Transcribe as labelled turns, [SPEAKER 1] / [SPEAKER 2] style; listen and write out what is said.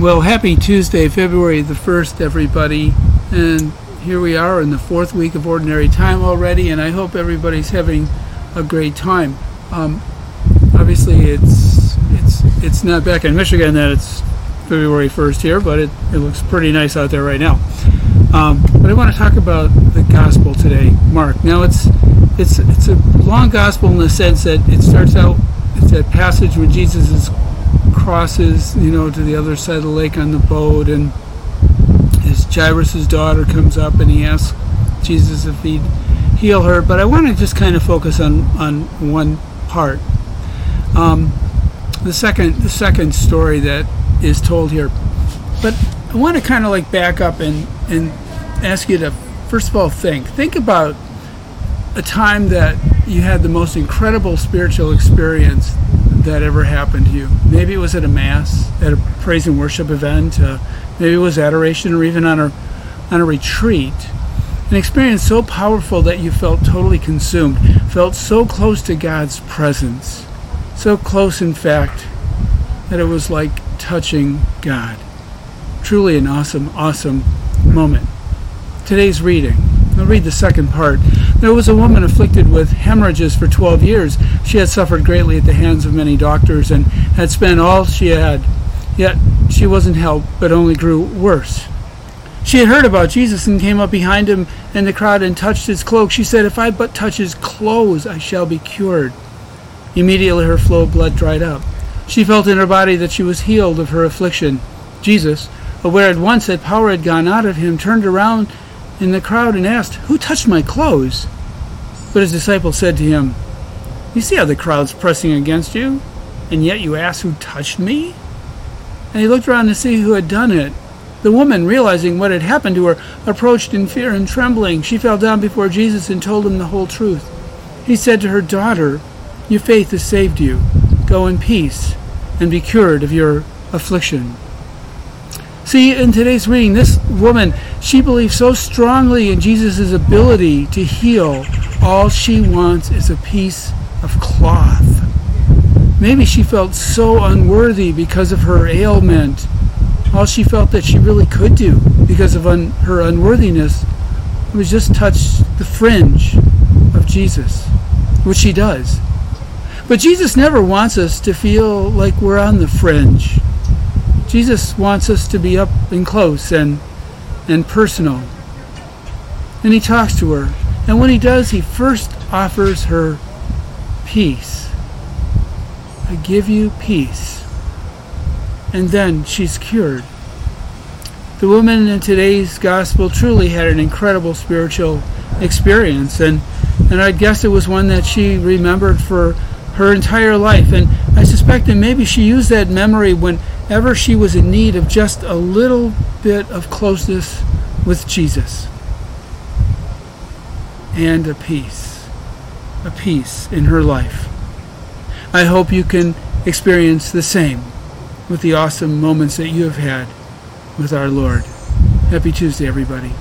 [SPEAKER 1] Well, happy Tuesday, February the 1st, everybody. And here we are in the fourth week of Ordinary Time already, and I hope everybody's having a great time. Um, obviously, it's, it's, it's not back in Michigan that it's February 1st here, but it, it looks pretty nice out there right now. Um, but I want to talk about the gospel today, Mark. Now, it's, it's, it's a long gospel in the sense that it starts out, it's that passage when Jesus is crosses, you know, to the other side of the lake on the boat, and his Jairus' daughter comes up and he asks Jesus if he'd heal her. But I want to just kind of focus on on one part. Um, the second the second story that is told here, but I want to kind of like back up and and ask you to first of all think think about a time that you had the most incredible spiritual experience that ever happened to you. Maybe it was at a mass, at a praise and worship event. Uh, maybe it was adoration, or even on a on a retreat. An experience so powerful that you felt totally consumed, felt so close to God's presence, so close, in fact, that it was like touching God. Truly an awesome, awesome moment. Today's reading. Read the second part. There was a woman afflicted with hemorrhages for 12 years. She had suffered greatly at the hands of many doctors and had spent all she had. Yet she wasn't helped, but only grew worse. She had heard about Jesus and came up behind him in the crowd and touched his cloak. She said, If I but touch his clothes, I shall be cured. Immediately her flow of blood dried up. She felt in her body that she was healed of her affliction. Jesus, aware at once that power had gone out of him, turned around in the crowd and asked, Who touched my clothes? But his disciples said to him, You see how the crowd's pressing against you, and yet you ask who touched me? And he looked around to see who had done it. The woman, realizing what had happened to her, approached in fear and trembling. She fell down before Jesus and told him the whole truth. He said to her, Daughter, your faith has saved you. Go in peace and be cured of your affliction. See, in today's reading, this woman, she believes so strongly in Jesus' ability to heal. All she wants is a piece of cloth. Maybe she felt so unworthy because of her ailment. All she felt that she really could do because of un- her unworthiness was just touch the fringe of Jesus, which she does. But Jesus never wants us to feel like we're on the fringe. Jesus wants us to be up and close and and personal. And he talks to her. And when he does, he first offers her peace. I give you peace. And then she's cured. The woman in today's gospel truly had an incredible spiritual experience and and I guess it was one that she remembered for her entire life. And I suspect that maybe she used that memory whenever she was in need of just a little bit of closeness with Jesus and a peace, a peace in her life. I hope you can experience the same with the awesome moments that you have had with our Lord. Happy Tuesday, everybody.